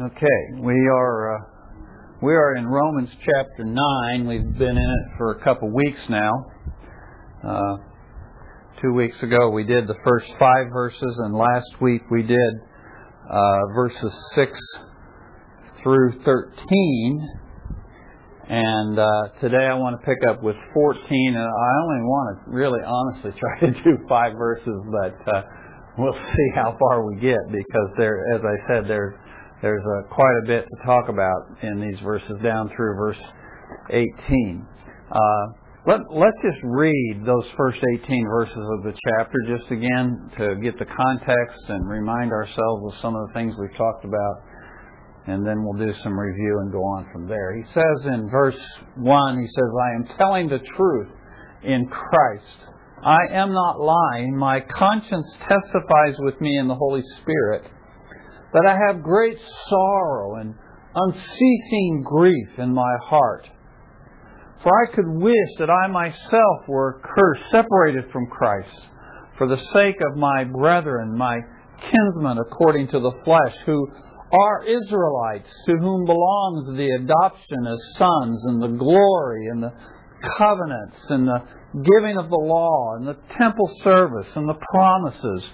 Okay, we are uh, we are in Romans chapter nine. We've been in it for a couple weeks now. Uh, two weeks ago we did the first five verses, and last week we did uh, verses six through thirteen. And uh, today I want to pick up with 14, and I only want to really honestly try to do five verses, but uh, we'll see how far we get because there, as I said, there's there's uh, quite a bit to talk about in these verses down through verse 18. Uh, let, let's just read those first 18 verses of the chapter just again to get the context and remind ourselves of some of the things we've talked about, and then we'll do some review and go on from there. He says in verse 1, he says, I am telling the truth in Christ. I am not lying. My conscience testifies with me in the Holy Spirit that I have great sorrow and unceasing grief in my heart. For I could wish that I myself were cursed, separated from Christ, for the sake of my brethren, my kinsmen according to the flesh, who are Israelites, to whom belongs the adoption as sons, and the glory, and the covenants, and the giving of the law, and the temple service, and the promises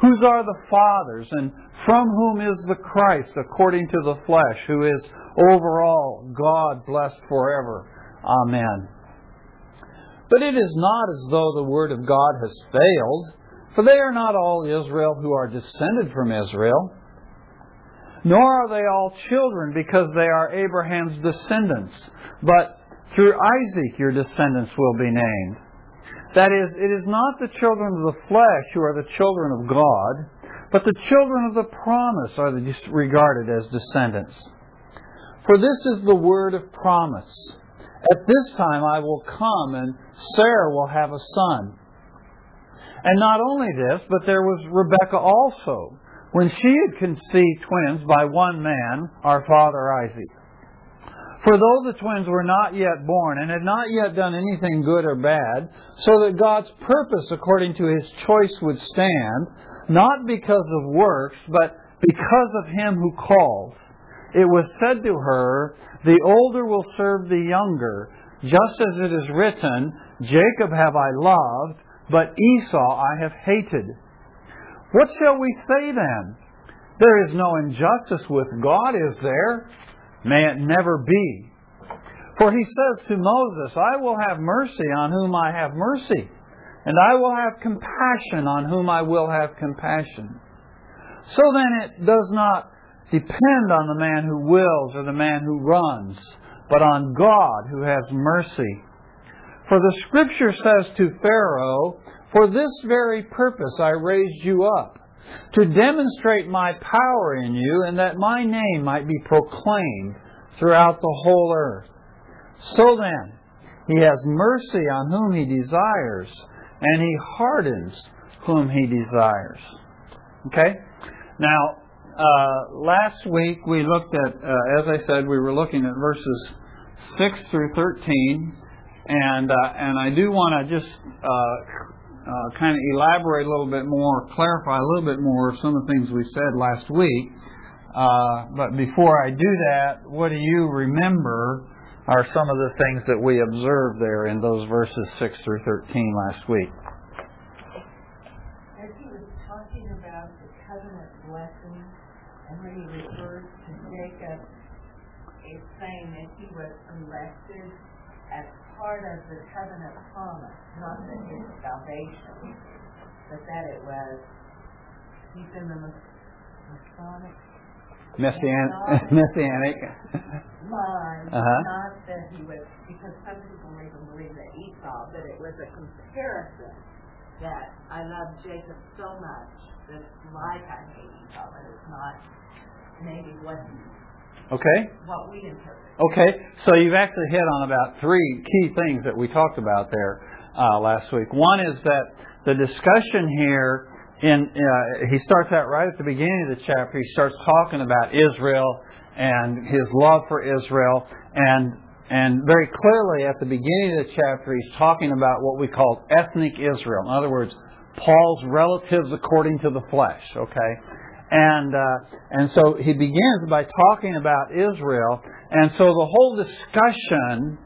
whose are the fathers, and from whom is the Christ according to the flesh, who is over all God blessed forever. Amen. But it is not as though the word of God has failed, for they are not all Israel who are descended from Israel, nor are they all children because they are Abraham's descendants, but through Isaac your descendants will be named. That is, it is not the children of the flesh who are the children of God, but the children of the promise are regarded as descendants. For this is the word of promise. At this time I will come, and Sarah will have a son. And not only this, but there was Rebekah also, when she had conceived twins by one man, our father Isaac. For though the twins were not yet born and had not yet done anything good or bad, so that God's purpose according to his choice would stand, not because of works, but because of him who calls, it was said to her, The older will serve the younger, just as it is written, Jacob have I loved, but Esau I have hated. What shall we say then? There is no injustice with God, is there? May it never be. For he says to Moses, I will have mercy on whom I have mercy, and I will have compassion on whom I will have compassion. So then it does not depend on the man who wills or the man who runs, but on God who has mercy. For the scripture says to Pharaoh, For this very purpose I raised you up to demonstrate my power in you, and that my name might be proclaimed throughout the whole earth. So then, he has mercy on whom he desires, and he hardens whom he desires. Okay? Now, uh, last week we looked at, uh, as I said, we were looking at verses 6 through 13, and, uh, and I do want to just uh, kind of elaborate a little bit more, clarify a little bit more of some of the things we said last week. Uh, but before I do that, what do you remember are some of the things that we observed there in those verses 6 through 13 last week? As he was talking about the covenant blessing, and when he refers to Jacob, it's saying that he was elected as part of the covenant promise, not that his salvation, but that it was, he's in the Masonic Messianic, messianic. line, Uh-huh. not that he was, because some people even believe that Esau, but it was a comparison that I love Jacob so much that it's like I hate Esau, but it's not maybe what Okay? what we interpret. Okay, so you've actually hit on about three key things that we talked about there uh, last week. One is that the discussion here, in uh, he starts out right at the beginning of the chapter. He starts talking about Israel and his love for Israel, and and very clearly at the beginning of the chapter, he's talking about what we call ethnic Israel. In other words, Paul's relatives according to the flesh. Okay, And, uh, and so he begins by talking about Israel. And so the whole discussion,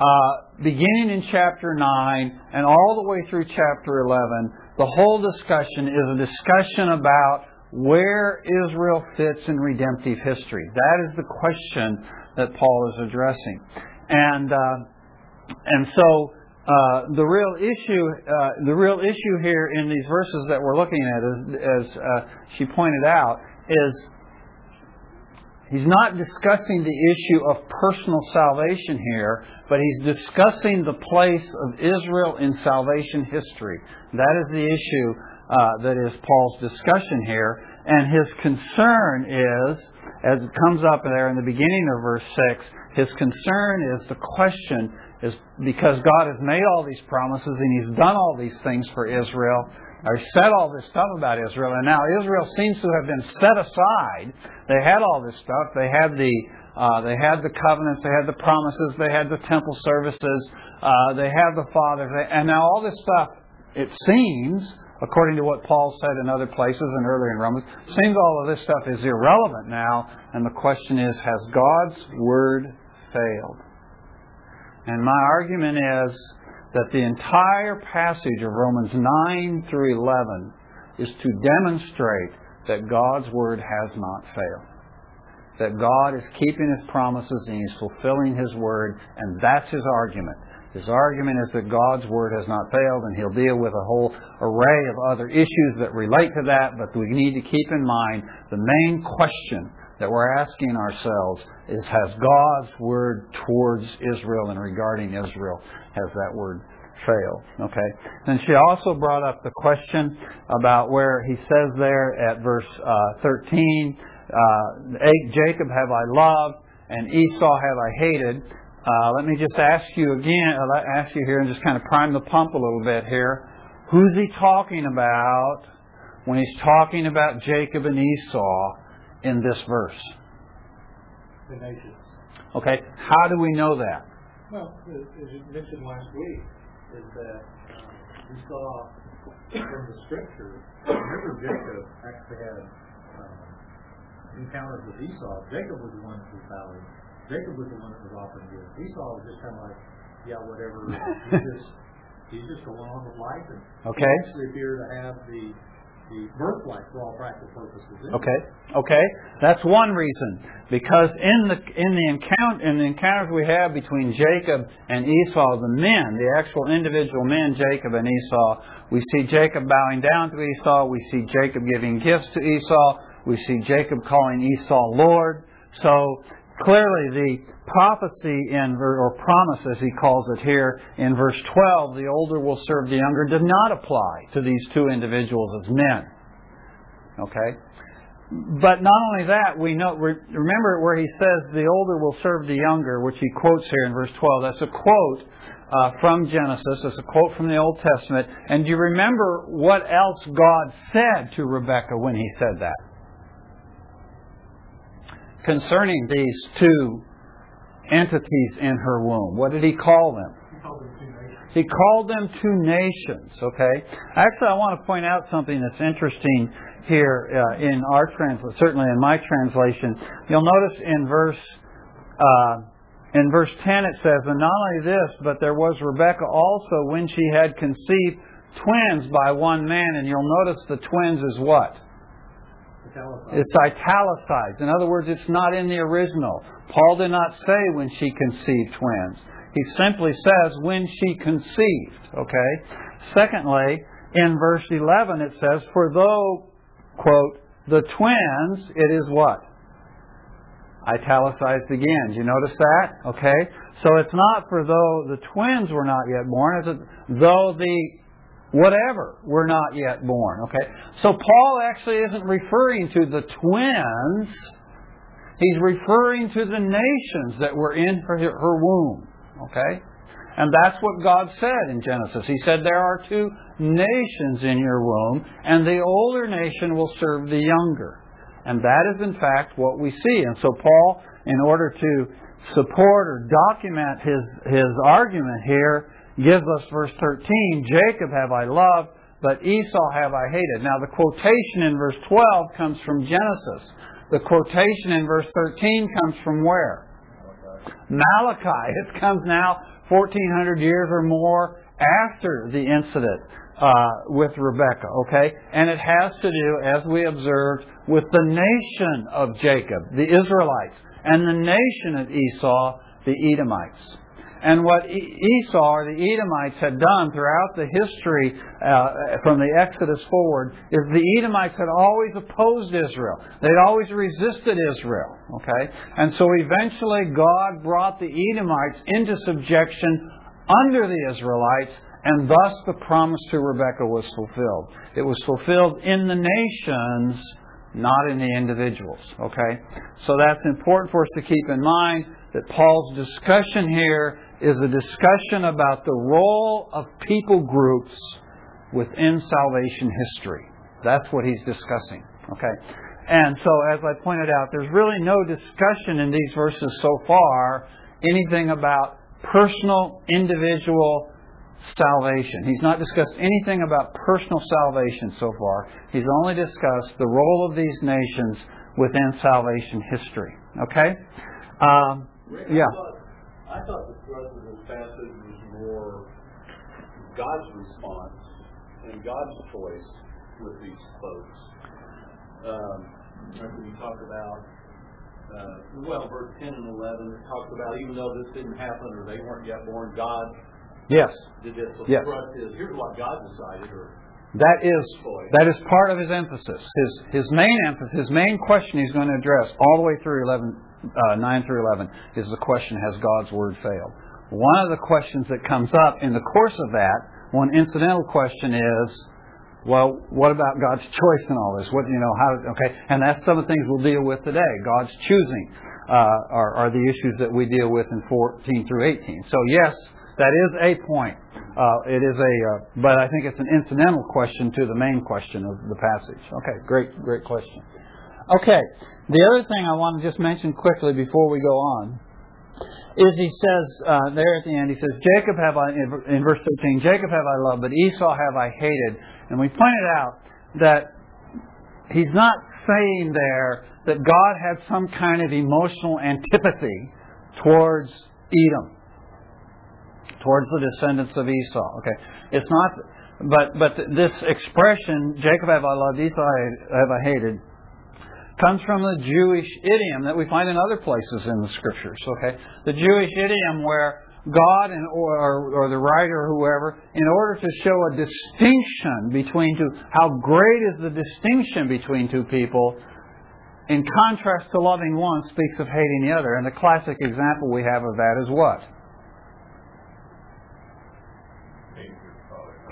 uh, beginning in chapter 9 and all the way through chapter 11, the whole discussion is a discussion about where Israel fits in redemptive history. That is the question that Paul is addressing. And, uh, and so uh, the real issue, uh, the real issue here in these verses that we're looking at, is, as uh, she pointed out, is he's not discussing the issue of personal salvation here, but he's discussing the place of Israel in salvation history. That is the issue uh, that is Paul's discussion here, and his concern is, as it comes up there in the beginning of verse six, his concern is the question is because God has made all these promises and He's done all these things for Israel, or said all this stuff about Israel, and now Israel seems to have been set aside. They had all this stuff. They had the uh, they had the covenants, they had the promises, they had the temple services, uh, they had the fathers, and now all this stuff. It seems, according to what Paul said in other places and earlier in Romans, seems all of this stuff is irrelevant now. And the question is, has God's word failed? And my argument is that the entire passage of Romans 9 through 11 is to demonstrate that God's Word has not failed. That God is keeping His promises and He's fulfilling His Word, and that's His argument. His argument is that God's Word has not failed, and He'll deal with a whole array of other issues that relate to that, but we need to keep in mind the main question that we're asking ourselves is has God's word towards Israel and regarding Israel, has that word failed? Okay. Then she also brought up the question about where he says there at verse uh, 13, uh, Jacob have I loved and Esau have I hated. Uh, let me just ask you again, uh, ask you here and just kind of prime the pump a little bit here. Who's he talking about when he's talking about Jacob and Esau in this verse? The nations. Okay, how do we know that? Well, as you mentioned last week, is that uh, we saw from the scripture, remember Jacob actually had um, encounters with Esau. Jacob was the one that was bowing. Jacob was the one that was offering gifts. Esau was just kind of like, yeah, whatever. he just he's just going on with life, and okay. he actually appeared to have the the birthright for all practical purposes. Okay, okay, that's one reason. Because in the in the encounter in the encounters we have between Jacob and Esau, the men, the actual individual men, Jacob and Esau, we see Jacob bowing down to Esau. We see Jacob giving gifts to Esau. We see Jacob calling Esau Lord. So clearly the prophecy in or promise as he calls it here in verse 12 the older will serve the younger does not apply to these two individuals as men okay but not only that we know remember where he says the older will serve the younger which he quotes here in verse 12 that's a quote uh, from Genesis. It's a quote from the Old Testament. And do you remember what else God said to Rebekah when he said that? Concerning these two entities in her womb. What did he call them? He called them two nations, okay? Actually, I want to point out something that's interesting here uh, in our translation, certainly in my translation. You'll notice in verse uh, in verse 10 it says, And not only this, but there was Rebekah also when she had conceived twins by one man. And you'll notice the twins is what? It's italicized. In other words, it's not in the original. Paul did not say when she conceived twins. He simply says when she conceived. Okay? Secondly, in verse 11 it says, For though, quote, the twins, it is what? Italicized again. Do you notice that? Okay? So it's not for though the twins were not yet born, it's though the whatever We're not yet born. Okay? So Paul actually isn't referring to the twins. He's referring to the nations that were in her, her womb. Okay? And that's what God said in Genesis. He said, There are two nations in your womb, and the older nation will serve the younger. And that is, in fact, what we see. And so, Paul, in order to support or document his, his argument here, gives us verse 13 Jacob have I loved, but Esau have I hated. Now, the quotation in verse 12 comes from Genesis. The quotation in verse 13 comes from where? Malachi. It comes now 1400 years or more after the incident uh, with Rebekah, okay? And it has to do, as we observed, with the nation of Jacob, the Israelites, and the nation of Esau, the Edomites. And what Esau or the Edomites had done throughout the history uh, from the Exodus forward is the Edomites had always opposed Israel. They'd always resisted Israel. Okay? And so eventually God brought the Edomites into subjection under the Israelites, and thus the promise to Rebekah was fulfilled. It was fulfilled in the nations, not in the individuals. Okay? So that's important for us to keep in mind that Paul's discussion here is a discussion about the role of people groups within salvation history. That's what he's discussing. Okay? And so, as I pointed out, there's really no discussion in these verses so far anything about personal, individual salvation. He's not discussed anything about personal salvation so far. He's only discussed the role of these nations within salvation history. Okay? Um, yeah. I thought the thrust of this passage was more God's response and God's choice with these folks. Um, you talk about, uh, well, verse 10 and 11, it talks about even though this didn't happen or they weren't yet born, God yes. did this. So yes. the thrust is here's what God decided or that is that is part of his emphasis. His his main emphasis, his main question he's going to address all the way through 11, uh, 9 through 11 is the question, has God's word failed? One of the questions that comes up in the course of that, one incidental question is, well, what about God's choice in all this? What you know? How? Okay, and that's some of the things we'll deal with today. God's choosing uh, are, are the issues that we deal with in 14 through 18. So yes, that is a point. Uh, it is a, uh, but I think it's an incidental question to the main question of the passage. Okay, great, great question. Okay, the other thing I want to just mention quickly before we go on is he says uh, there at the end, he says, Jacob have I, in verse 13, Jacob have I loved, but Esau have I hated. And we pointed out that he's not saying there that God had some kind of emotional antipathy towards Edom, towards the descendants of Esau. Okay, it's not, but but this expression, Jacob have I loved, Esau have I hated, comes from the Jewish idiom that we find in other places in the scriptures. Okay, the Jewish idiom where God and or, or the writer or whoever, in order to show a distinction between two, how great is the distinction between two people, in contrast to loving one, speaks of hating the other. And the classic example we have of that is what?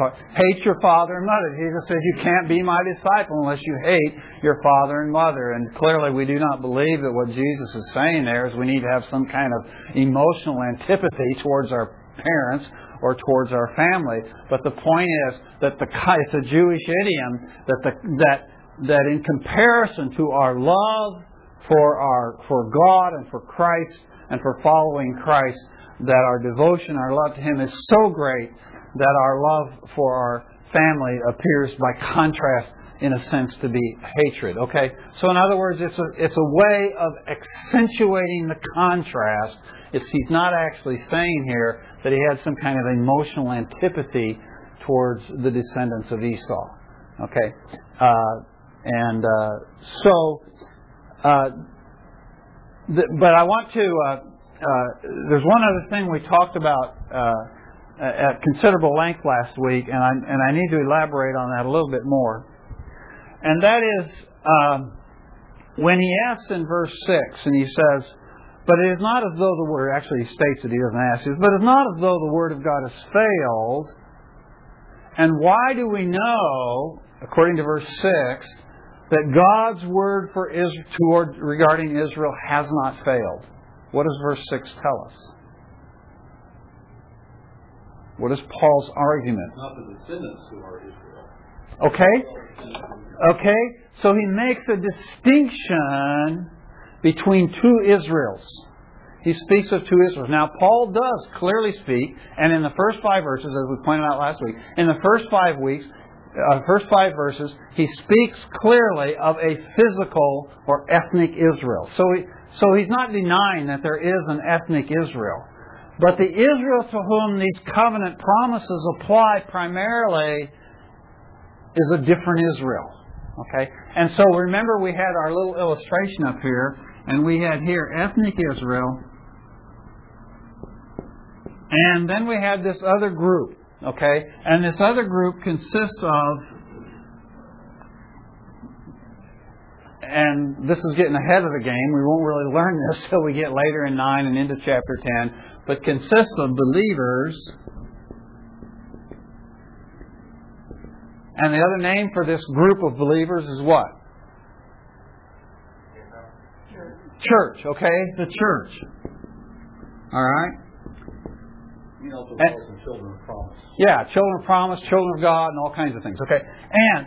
Hate your father and mother. Jesus says you can't be my disciple unless you hate your father and mother. And clearly we do not believe that what Jesus is saying there is we need to have some kind of emotional antipathy towards our parents or towards our family. But the point is that the it's a Jewish idiom that the, that that in comparison to our love for our for God and for Christ and for following Christ, that our devotion, our love to Him is so great that our love for our family appears by contrast in a sense to be hatred okay? So in other words it's a it's a way of accentuating the contrast. It's he's not actually saying here that he had some kind of emotional antipathy towards the descendants of Esau okay? Uh, and uh, so uh, but I want to uh, uh, there's one other thing we talked about uh, at considerable length last week, and I, and I need to elaborate on that a little bit more. And that is um, when he asks in verse 6, and he says, But it is not as though the word, actually he states that he doesn't ask this, but it's not as though the word of God has failed. And why do we know, according to verse 6, that God's word for Israel, toward, regarding Israel has not failed? What does verse 6 tell us? What is Paul's argument? Not the descendants who are Israel. Okay? Okay? So he makes a distinction between two Israels. He speaks of two Israels. Now, Paul does clearly speak, and in the first five verses, as we pointed out last week, in the first five weeks, uh, first five verses, he speaks clearly of a physical or ethnic Israel. So, he, so he's not denying that there is an ethnic Israel. But the Israel to whom these covenant promises apply primarily is a different Israel. Okay? And so remember we had our little illustration up here, and we had here ethnic Israel, and then we had this other group. Okay? And this other group consists of and this is getting ahead of the game. We won't really learn this till we get later in 9 and into chapter 10, but consists of believers. And the other name for this group of believers is what? Church, okay? The church. All right? You And- children of promise. Yeah, children of promise, children of God, and all kinds of things. Okay, and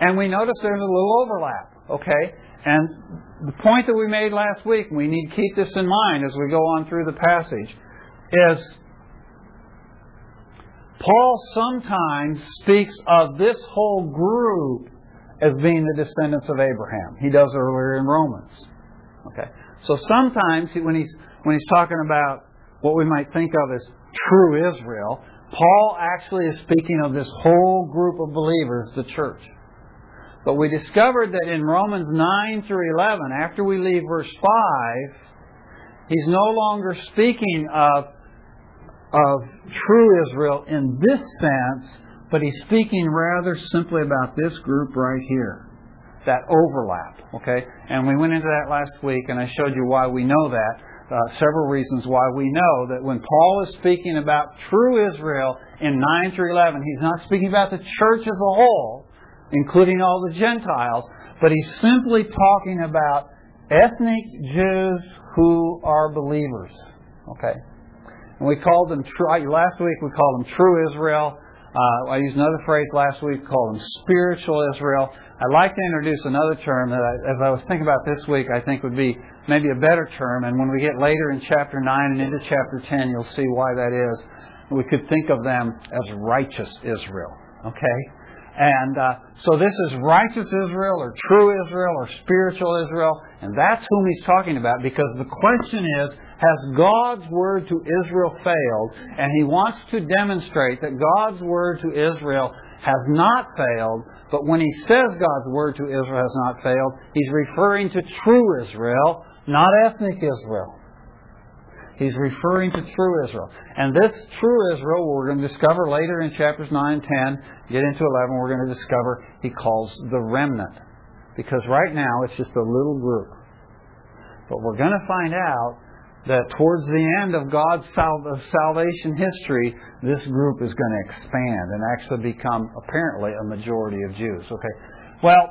and we notice there's a little overlap. Okay, and the point that we made last week, and we need to keep this in mind as we go on through the passage, is Paul sometimes speaks of this whole group as being the descendants of Abraham. He does earlier in Romans. Okay, so sometimes he- when he's when he's talking about what we might think of as true Israel, Paul actually is speaking of this whole group of believers, the church. But we discovered that in Romans 9 through 11, after we leave verse 5, he's no longer speaking of, of true Israel in this sense, but he's speaking rather simply about this group right here. That overlap, okay? And we went into that last week, and I showed you why we know that. Uh, several reasons why we know that when Paul is speaking about true Israel in 9 through 11, he's not speaking about the church as a whole, including all the Gentiles, but he's simply talking about ethnic Jews who are believers. Okay? And we called them. Last week we called them true Israel. Uh, I used another phrase last week called them spiritual Israel. I'd like to introduce another term that, I, as I was thinking about this week, I think would be maybe a better term. And when we get later in chapter 9 and into chapter 10, you'll see why that is. We could think of them as righteous Israel. Okay? And uh, so this is righteous Israel or true Israel or spiritual Israel, and that's whom he's talking about because the question is has God's word to Israel failed? And he wants to demonstrate that God's word to Israel has not failed, but when he says God's word to Israel has not failed, he's referring to true Israel, not ethnic Israel. He's referring to true Israel. And this true Israel, we're going to discover later in chapters 9 and 10, get into 11, we're going to discover he calls the remnant. Because right now it's just a little group. But we're going to find out that towards the end of God's salvation history, this group is going to expand and actually become apparently a majority of Jews. Okay. Well,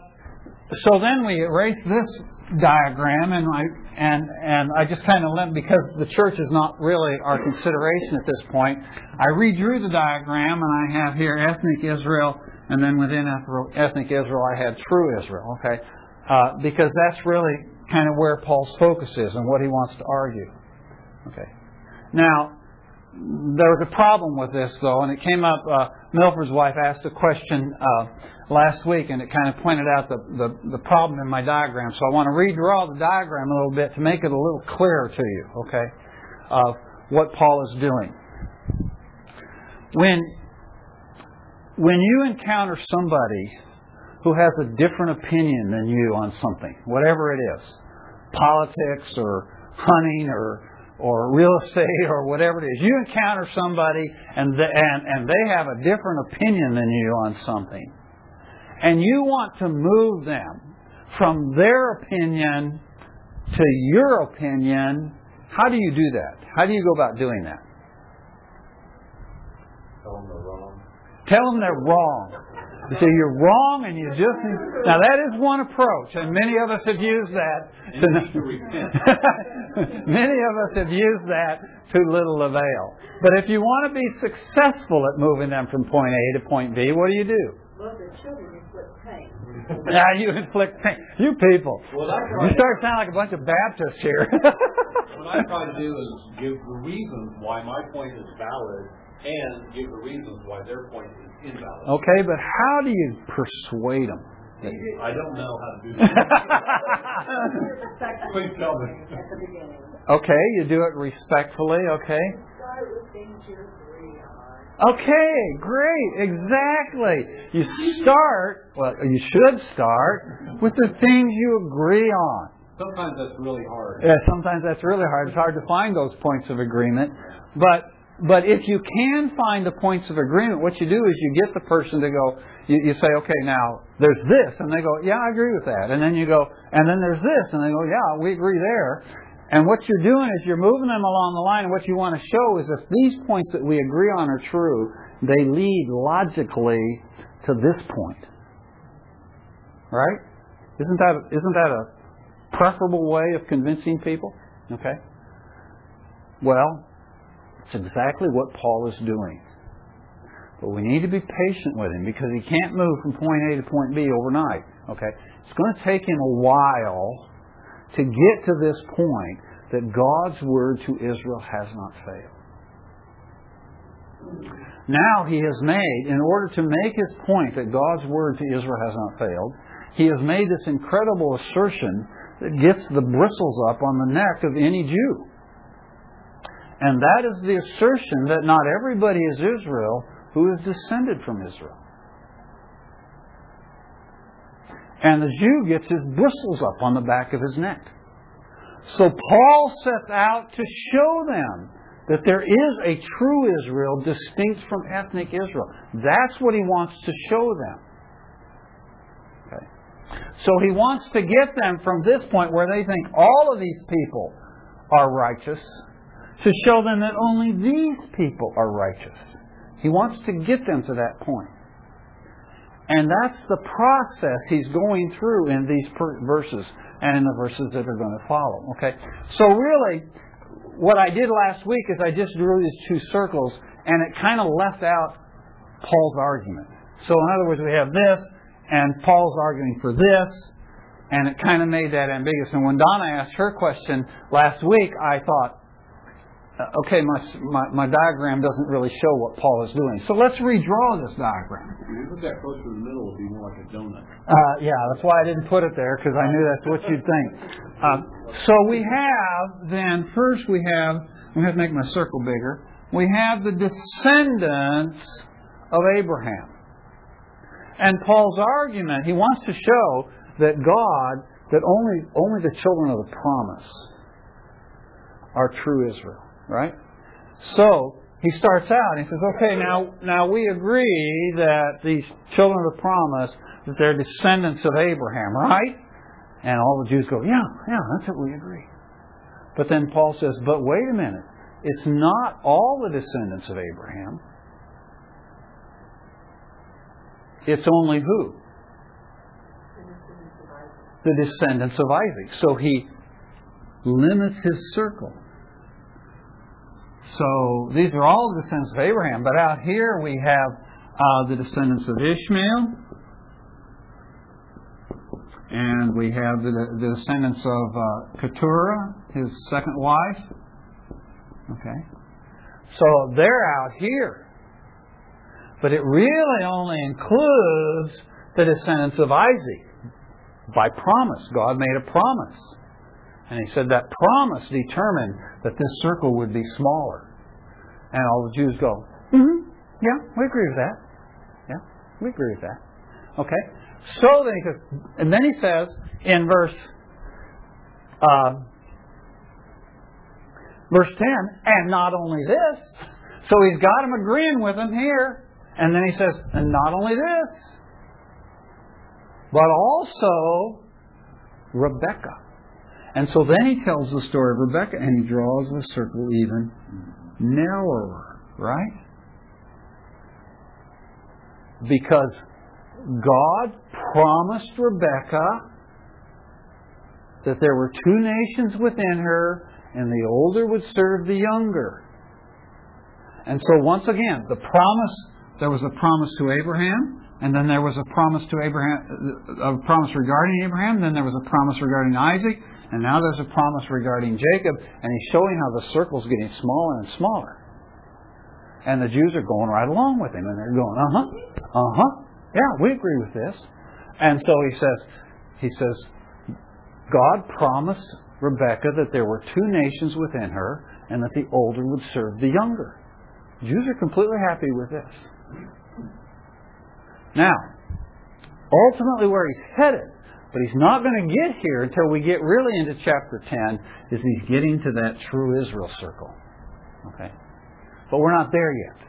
so then we erase this diagram and I and and I just kind of left because the church is not really our consideration at this point. I redrew the diagram and I have here ethnic Israel and then within ethnic Israel I had true Israel. Okay, uh, because that's really kind of where Paul's focus is and what he wants to argue. Okay, now there was a problem with this though, and it came up. Uh, Milford's wife asked a question uh, last week, and it kind of pointed out the, the, the problem in my diagram. So I want to redraw the diagram a little bit to make it a little clearer to you, okay, of what Paul is doing. When when you encounter somebody who has a different opinion than you on something, whatever it is, politics or hunting or or real estate or whatever it is. You encounter somebody and, and, and they have a different opinion than you on something. And you want to move them from their opinion to your opinion. How do you do that? How do you go about doing that? Tell them they're wrong. Tell them they're wrong. You say you're wrong and you just now that is one approach, and many of us have used that. To, many of us have used that to little avail. But if you want to be successful at moving them from point A to point B, what do you do? Well, the children inflict pain. Now you inflict pain. You people. Well, You right. start sounding like a bunch of Baptists here. What I try to do is give the reasons why my point is valid and give the reasons why their point is invalid. Okay, but how do you persuade them? I don't know how to do that. Please tell me. At the beginning. okay, you do it respectfully, okay? Start with things you agree on. Okay, great, exactly. You start, well, you should start with the things you agree on. Sometimes that's really hard. Yeah, sometimes that's really hard. It's hard to find those points of agreement. But but if you can find the points of agreement, what you do is you get the person to go. You, you say, okay, now there's this, and they go, yeah, I agree with that. And then you go, and then there's this, and they go, yeah, we agree there. And what you're doing is you're moving them along the line. And what you want to show is if these points that we agree on are true, they lead logically to this point. Right? Isn't that isn't that a preferable way of convincing people? Okay. Well, it's exactly what Paul is doing. But we need to be patient with him because he can't move from point A to point B overnight. Okay? It's going to take him a while to get to this point that God's word to Israel has not failed. Now he has made, in order to make his point that God's word to Israel has not failed, he has made this incredible assertion that gets the bristles up on the neck of any Jew. And that is the assertion that not everybody is Israel who is descended from Israel. And the Jew gets his bristles up on the back of his neck. So Paul sets out to show them that there is a true Israel distinct from ethnic Israel. That's what he wants to show them. Okay. So he wants to get them from this point where they think all of these people are righteous to show them that only these people are righteous. He wants to get them to that point. And that's the process he's going through in these verses and in the verses that are going to follow. Okay? So really, what I did last week is I just drew these two circles and it kind of left out Paul's argument. So in other words, we have this and Paul's arguing for this and it kind of made that ambiguous. And when Donna asked her question last week, I thought, okay, my, my, my, diagram doesn't really show what Paul is doing. So let's redraw this diagram. If you put that closer to the middle, it would be more like a donut. Uh, yeah, that's why I didn't put it there, because I knew that's what you'd think. Uh, so we have, then, first we have, I'm going to make my circle bigger. We have the descendants of Abraham. And Paul's argument, he wants to show that God, that only, only the children of the promise are true Israel right? So he starts out and he says, okay, now now we agree that these children of the promise that they're descendants of Abraham, right? And all the Jews go, yeah, yeah, that's what we agree. But then Paul says, but wait a minute, it's not all the descendants of Abraham. It's only who? The descendants of Isaac. So he limits his circle. So these are all the descendants of Abraham. But out here we have uh, the descendants of Ishmael. And we have the, the descendants of uh, Keturah, his second wife. Okay. So they're out here. But it really only includes the descendants of Isaac. By promise. God made a promise. And he said that promise determined that this circle would be smaller. And all the Jews go, mm-hmm, yeah, we agree with that. Yeah, we agree with that. Okay? So then he says, and then he says in verse uh, verse 10, and not only this, so he's got him agreeing with him here, and then he says, and not only this, but also Rebecca. And so then he tells the story of Rebecca and he draws the circle even narrower, right? Because God promised Rebecca that there were two nations within her and the older would serve the younger. And so once again, the promise, there was a promise to Abraham, and then there was a promise to Abraham, a promise regarding Abraham, then there was a promise regarding Isaac, and now there's a promise regarding Jacob, and he's showing how the circle's getting smaller and smaller. And the Jews are going right along with him, and they're going, uh huh, uh huh, yeah, we agree with this. And so he says, he says, God promised Rebecca that there were two nations within her, and that the older would serve the younger. Jews are completely happy with this. Now, ultimately where he's headed, but he's not going to get here until we get really into chapter 10, is he's getting to that true Israel circle. Okay? But we're not there yet.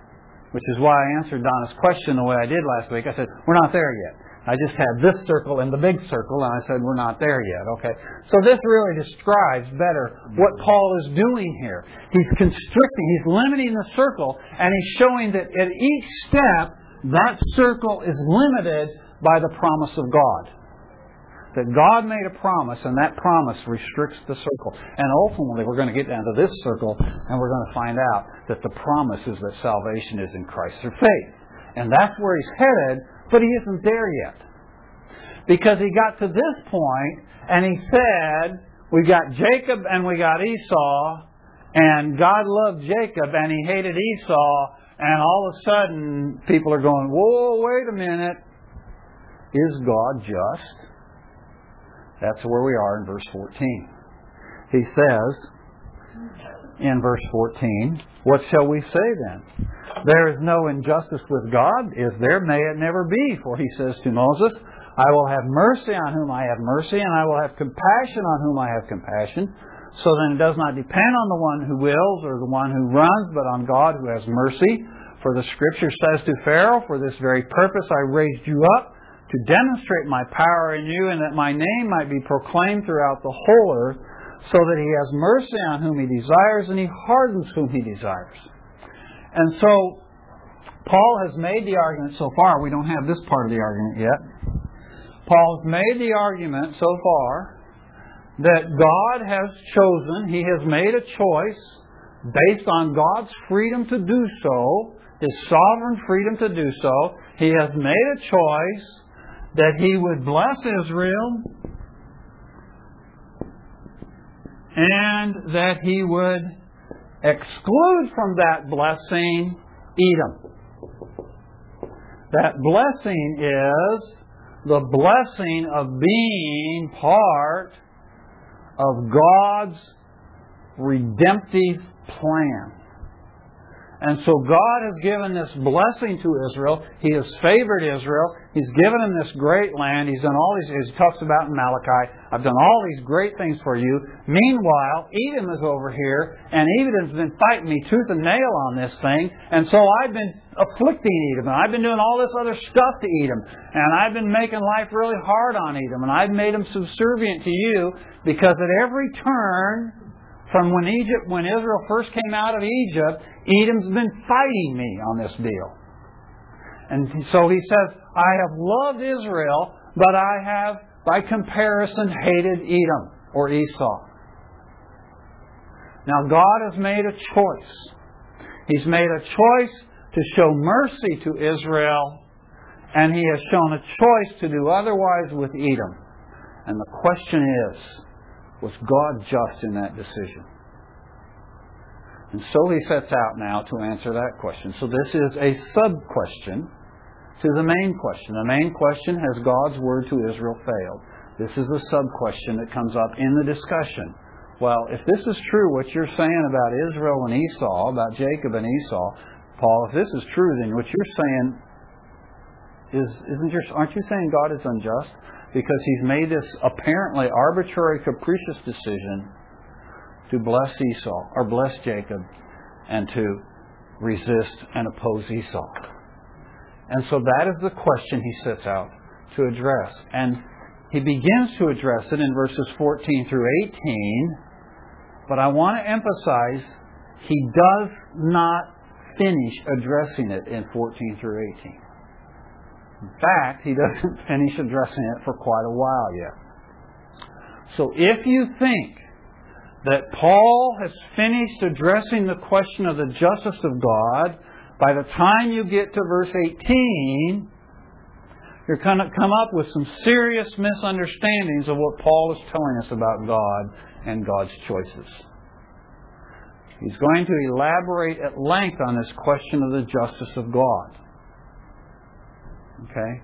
Which is why I answered Donna's question the way I did last week. I said, we're not there yet. I just had this circle and the big circle, and I said, we're not there yet. Okay? So this really describes better what Paul is doing here. He's constricting, he's limiting the circle, and he's showing that at each step, that circle is limited by the promise of God. That God made a promise, and that promise restricts the circle. And ultimately, we're going to get down to this circle, and we're going to find out that the promise is that salvation is in Christ through faith. And that's where he's headed, but he isn't there yet. Because he got to this point, and he said, We got Jacob and we got Esau, and God loved Jacob and he hated Esau, and all of a sudden people are going, Whoa, wait a minute. Is God just? That's where we are in verse 14. He says in verse 14, What shall we say then? There is no injustice with God, is there? May it never be. For he says to Moses, I will have mercy on whom I have mercy, and I will have compassion on whom I have compassion. So then it does not depend on the one who wills or the one who runs, but on God who has mercy. For the scripture says to Pharaoh, For this very purpose I raised you up, to demonstrate my power in you, and that my name might be proclaimed throughout the whole earth, so that he has mercy on whom he desires, and he hardens whom he desires. And so, Paul has made the argument so far, we don't have this part of the argument yet. Paul has made the argument so far that God has chosen, he has made a choice based on God's freedom to do so, his sovereign freedom to do so. He has made a choice that he would bless Israel and that he would exclude from that blessing Edom. That blessing is the blessing of being part of God's redemptive plan. And so God has given this blessing to Israel. He has favored Israel. He's given them this great land. He's done all these, he talks about in Malachi, I've done all these great things for you. Meanwhile, Edom is over here, and Edom's been fighting me tooth and nail on this thing. And so I've been afflicting Edom, and I've been doing all this other stuff to Edom. And I've been making life really hard on Edom, and I've made them subservient to you because at every turn, from when Egypt, when Israel first came out of Egypt, Edom's been fighting me on this deal. And so he says, I have loved Israel, but I have, by comparison, hated Edom or Esau. Now God has made a choice. He's made a choice to show mercy to Israel, and he has shown a choice to do otherwise with Edom. And the question is, was God just in that decision? And so he sets out now to answer that question. So this is a sub question to the main question. The main question has God's word to Israel failed? This is a sub question that comes up in the discussion. Well, if this is true, what you're saying about Israel and Esau, about Jacob and Esau, Paul, if this is true, then what you're saying is, isn't your, aren't you saying God is unjust? because he's made this apparently arbitrary, capricious decision to bless Esau or bless Jacob and to resist and oppose Esau. And so that is the question he sets out to address. And he begins to address it in verses 14 through 18, but I want to emphasize he does not finish addressing it in 14 through 18. In fact, he doesn't finish addressing it for quite a while yet. So if you think that Paul has finished addressing the question of the justice of God, by the time you get to verse 18, you're going to come up with some serious misunderstandings of what Paul is telling us about God and God's choices. He's going to elaborate at length on this question of the justice of God. Okay?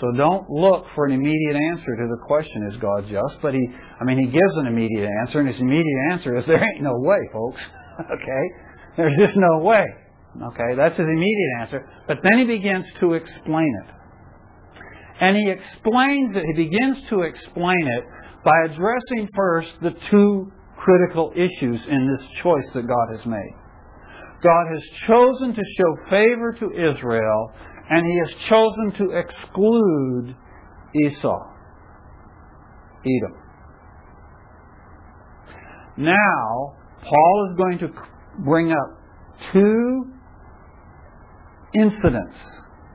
So don't look for an immediate answer to the question, is God just? But he, I mean, he gives an immediate answer, and his immediate answer is, there ain't no way, folks. okay? There's just no way. Okay? That's his immediate answer. But then he begins to explain it. And he explains it, he begins to explain it by addressing first the two critical issues in this choice that God has made. God has chosen to show favor to Israel, and he has chosen to exclude Esau, Edom. Now, Paul is going to bring up two incidents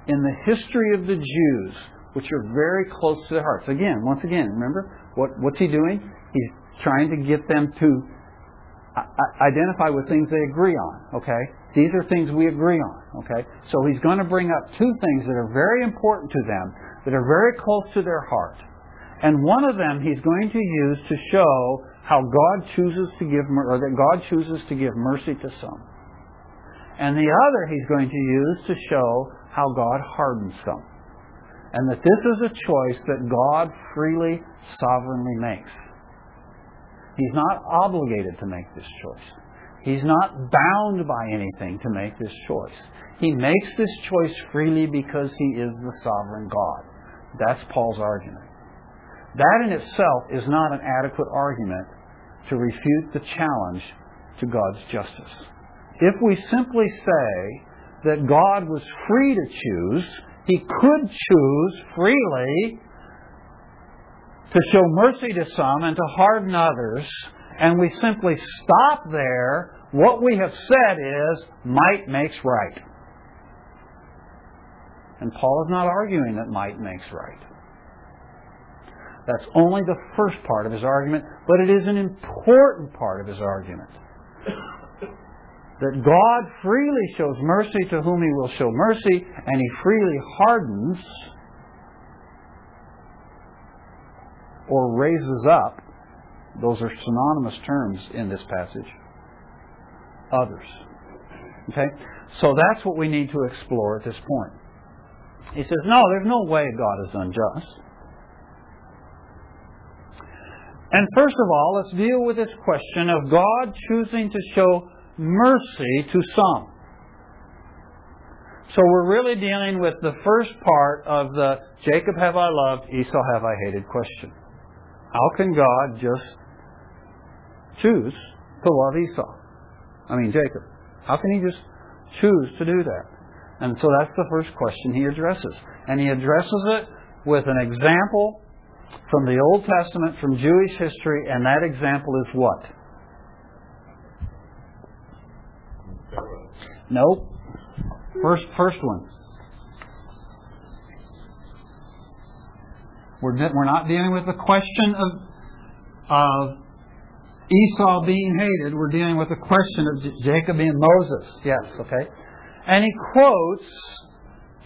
in the history of the Jews which are very close to their hearts. Again, once again, remember what, what's he doing? He's trying to get them to uh, identify with things they agree on. Okay, these are things we agree on. Okay, so he's going to bring up two things that are very important to them, that are very close to their heart, and one of them he's going to use to show how God chooses to give, or that God chooses to give mercy to some, and the other he's going to use to show how God hardens some and that this is a choice that God freely, sovereignly makes. He's not obligated to make this choice. He's not bound by anything to make this choice. He makes this choice freely because he is the sovereign God. That's Paul's argument. That in itself is not an adequate argument to refute the challenge to God's justice. If we simply say that God was free to choose, he could choose freely to show mercy to some and to harden others, and we simply stop there. What we have said is, might makes right. And Paul is not arguing that might makes right. That's only the first part of his argument, but it is an important part of his argument that God freely shows mercy to whom He will show mercy, and He freely hardens or raises up, those are synonymous terms in this passage, others. Okay? So that's what we need to explore at this point. He says, No, there's no way God is unjust. And first of all, let's deal with this question of God choosing to show mercy to some. So we're really dealing with the first part of the Jacob have I loved, Esau have I hated question. How can God just choose to love Esau? I mean, Jacob. How can he just choose to do that? And so that's the first question he addresses. And he addresses it with an example from the Old Testament, from Jewish history, and that example is what? Nope. First, first one. We're, we're not dealing with the question of, of Esau being hated. We're dealing with the question of Jacob being Moses. Yes, okay. And he quotes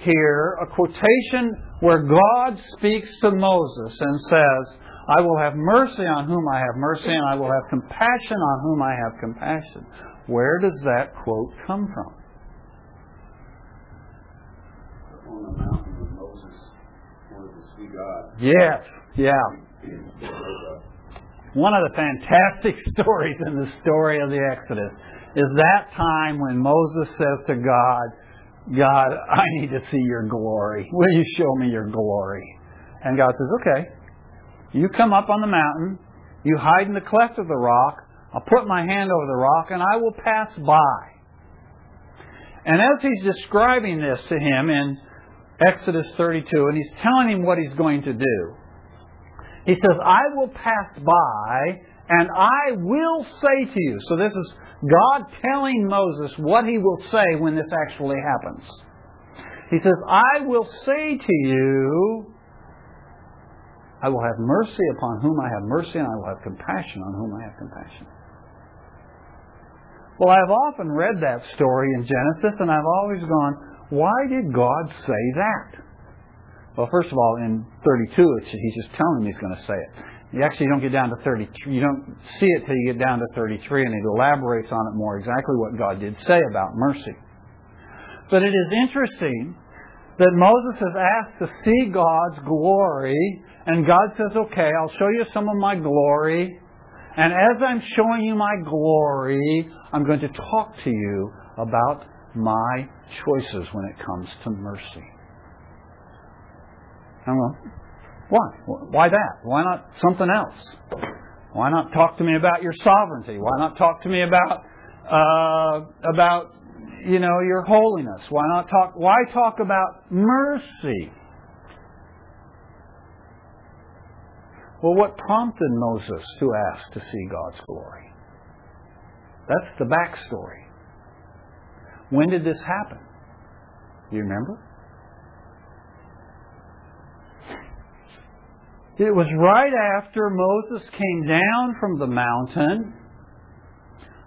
here a quotation where God speaks to Moses and says, I will have mercy on whom I have mercy, and I will have compassion on whom I have compassion. Where does that quote come from? On the mountain when Moses wanted to see God. Yes, yeah. One of the fantastic stories in the story of the Exodus is that time when Moses says to God, God, I need to see your glory. Will you show me your glory? And God says, Okay. You come up on the mountain, you hide in the cleft of the rock, I'll put my hand over the rock and I will pass by. And as he's describing this to him in Exodus 32, and he's telling him what he's going to do, he says, I will pass by and I will say to you. So this is God telling Moses what he will say when this actually happens. He says, I will say to you, I will have mercy upon whom I have mercy, and I will have compassion on whom I have compassion. Well, I've often read that story in Genesis, and I've always gone, why did God say that? Well, first of all, in 32, he's just telling him he's going to say it. You actually don't get down to 33. You don't see it till you get down to 33, and it elaborates on it more exactly what God did say about mercy. But it is interesting that Moses is asked to see God's glory, and God says, Okay, I'll show you some of my glory. And as I'm showing you my glory, I'm going to talk to you about my choices when it comes to mercy. I'm going, why? Why that? Why not something else? Why not talk to me about your sovereignty? Why not talk to me about uh, about you know your holiness? Why not talk? Why talk about mercy? Well, what prompted Moses to ask to see God's glory? That's the backstory. When did this happen? Do you remember? It was right after Moses came down from the mountain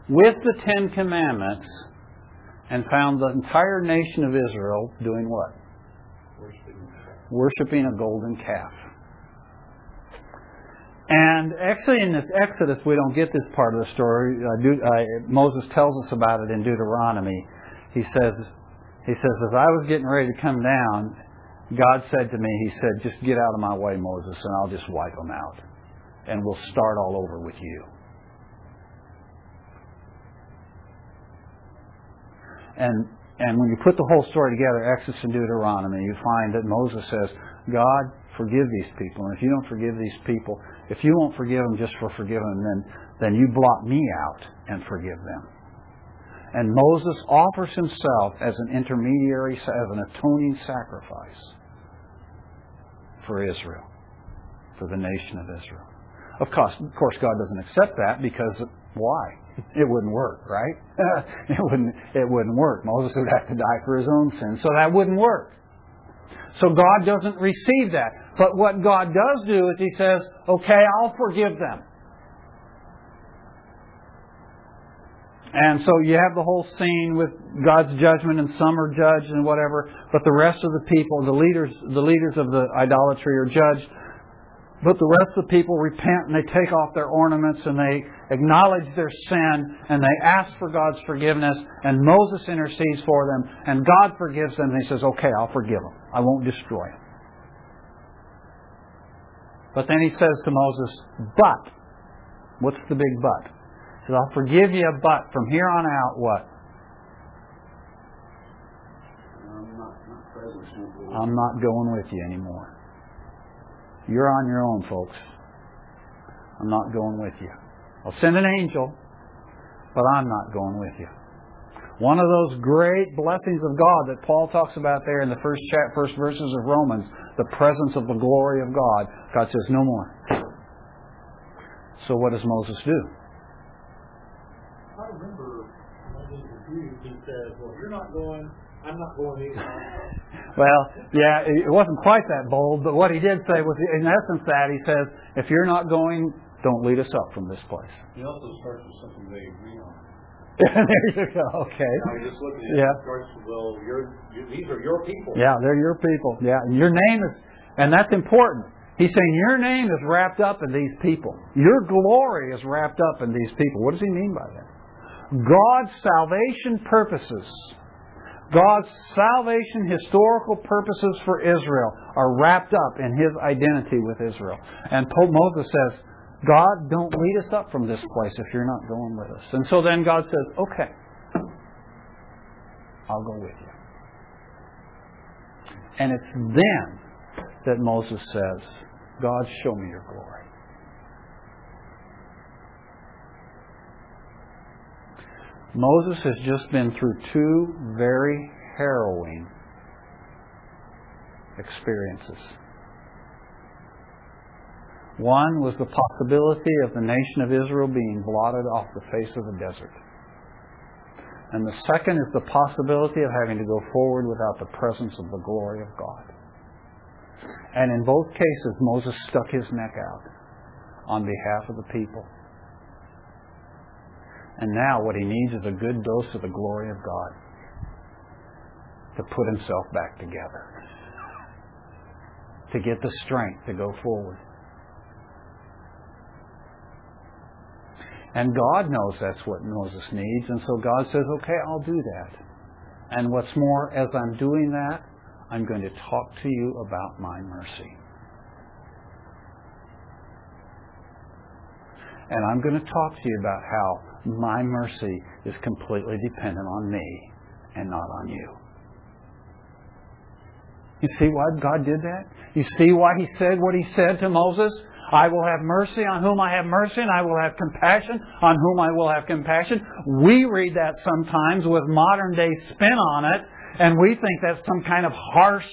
with the Ten Commandments and found the entire nation of Israel doing what? Worshiping. Worshipping a golden calf. And actually, in this Exodus, we don't get this part of the story. Uh, uh, Moses tells us about it in Deuteronomy. He says, he says, as I was getting ready to come down, God said to me, He said, just get out of my way, Moses, and I'll just wipe them out. And we'll start all over with you. And, and when you put the whole story together, Exodus and Deuteronomy, you find that Moses says, God, forgive these people. And if you don't forgive these people, if you won't forgive them just for forgiving them, then, then you blot me out and forgive them. And Moses offers himself as an intermediary, as an atoning sacrifice for Israel, for the nation of Israel. Of course, of course, God doesn't accept that because why? It wouldn't work, right? it wouldn't. It wouldn't work. Moses would have to die for his own sins, so that wouldn't work. So God doesn't receive that. But what God does do is He says, "Okay, I'll forgive them." And so you have the whole scene with God's judgment, and some are judged and whatever, but the rest of the people, the leaders, the leaders of the idolatry are judged. But the rest of the people repent and they take off their ornaments and they acknowledge their sin and they ask for God's forgiveness and Moses intercedes for them and God forgives them and he says, okay, I'll forgive them. I won't destroy them. But then he says to Moses, but, what's the big but? Says, I'll forgive you, but from here on out, what? I'm not, not. I'm not going with you anymore. You're on your own, folks. I'm not going with you. I'll send an angel, but I'm not going with you. One of those great blessings of God that Paul talks about there in the first chat, first verses of Romans, the presence of the glory of God. God says, no more. So what does Moses do? I remember when I was confused, he said, well, you're not going, I'm not going either. Well, yeah, it wasn't quite that bold, but what he did say was, in essence, that he says, if you're not going, don't lead us up from this place. He also starts with something they agree on. there you go. Okay. I was just looking at Yeah. starts well, you're, you, these are your people. Yeah, they're your people. Yeah, and your name is, and that's important. He's saying your name is wrapped up in these people. Your glory is wrapped up in these people. What does he mean by that? God's salvation purposes, God's salvation historical purposes for Israel are wrapped up in his identity with Israel. And Pope Moses says, God, don't lead us up from this place if you're not going with us. And so then God says, okay, I'll go with you. And it's then that Moses says, God, show me your glory. Moses has just been through two very harrowing experiences. One was the possibility of the nation of Israel being blotted off the face of the desert. And the second is the possibility of having to go forward without the presence of the glory of God. And in both cases, Moses stuck his neck out on behalf of the people. And now what he needs is a good dose of the glory of God to put himself back together, to get the strength to go forward. And God knows that's what Moses needs. And so God says, okay, I'll do that. And what's more, as I'm doing that, I'm going to talk to you about my mercy. And I'm going to talk to you about how my mercy is completely dependent on me and not on you. You see why God did that? You see why He said what He said to Moses? I will have mercy on whom I have mercy, and I will have compassion on whom I will have compassion. We read that sometimes with modern day spin on it, and we think that's some kind of harsh,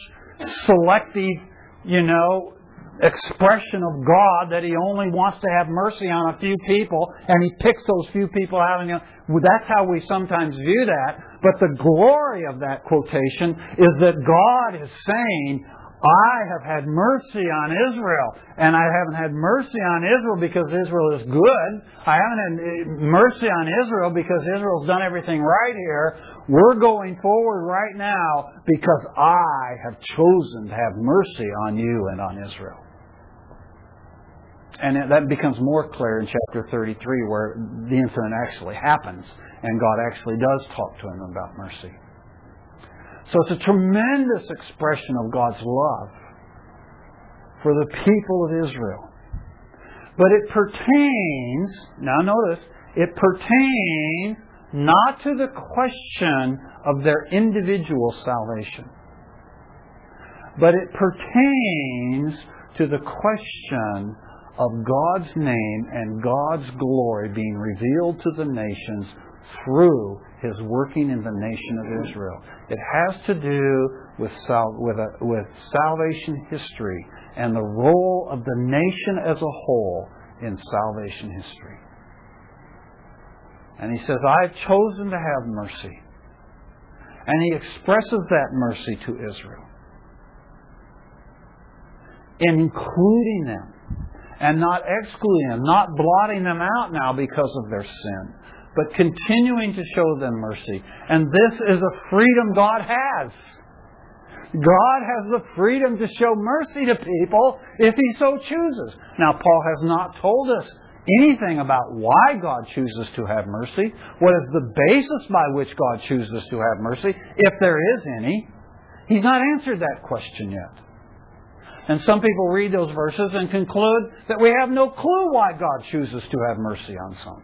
selective, you know, expression of God that He only wants to have mercy on a few people, and He picks those few people out. And that's how we sometimes view that. But the glory of that quotation is that God is saying, I have had mercy on Israel, and I haven't had mercy on Israel because Israel is good. I haven't had eh, mercy on Israel because Israel's done everything right here. We're going forward right now because I have chosen to have mercy on you and on Israel. And that becomes more clear in chapter 33 where the incident actually happens and God actually does talk to him about mercy. So it's a tremendous expression of God's love for the people of Israel. But it pertains, now notice, it pertains not to the question of their individual salvation, but it pertains to the question of God's name and God's glory being revealed to the nations through his working in the nation of Israel. It has to do with, sal- with, a, with salvation history and the role of the nation as a whole in salvation history. And he says, I have chosen to have mercy. And he expresses that mercy to Israel, including them and not excluding them, not blotting them out now because of their sin but continuing to show them mercy. And this is a freedom God has. God has the freedom to show mercy to people if He so chooses. Now, Paul has not told us anything about why God chooses to have mercy. What is the basis by which God chooses to have mercy, if there is any? He's not answered that question yet. And some people read those verses and conclude that we have no clue why God chooses to have mercy on some.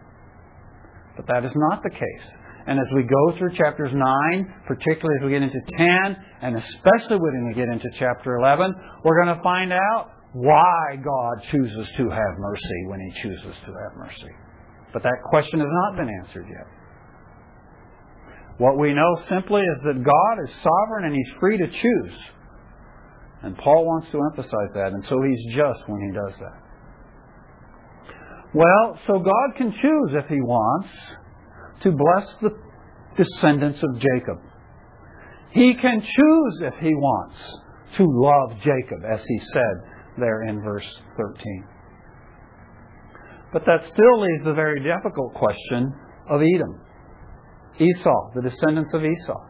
But that is not the case. And as we go through chapters 9, particularly as we get into 10, and especially when we get into chapter 11, we're going to find out why God chooses to have mercy when He chooses to have mercy. But that question has not been answered yet. What we know simply is that God is sovereign and He's free to choose. And Paul wants to emphasize that, and so He's just when He does that. Well, so God can choose if He wants to bless the descendants of Jacob. He can choose if He wants to love Jacob, as He said there in verse 13. But that still leaves the very difficult question of Edom. Esau, the descendants of Esau.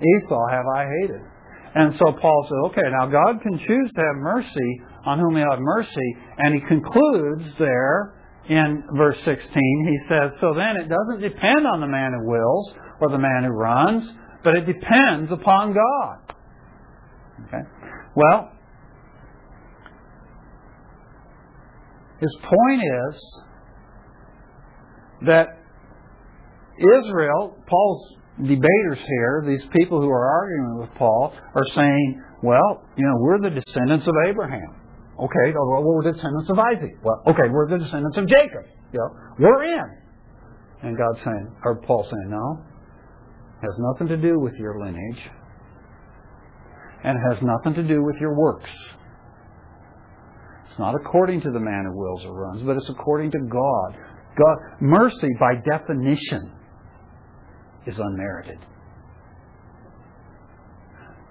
Esau have I hated. And so Paul says, okay, now God can choose to have mercy on whom he'll have mercy. And he concludes there in verse 16, he says, So then it doesn't depend on the man who wills or the man who runs, but it depends upon God. Okay? Well, his point is that Israel, Paul's debaters here, these people who are arguing with Paul, are saying, well, you know, we're the descendants of Abraham. Okay, well, we're the descendants of Isaac. Well, okay, we're the descendants of Jacob. You know, we're in. And God's saying, or Paul saying, no, has nothing to do with your lineage, and has nothing to do with your works. It's not according to the man who wills or runs, but it's according to God. God mercy, by definition, is unmerited.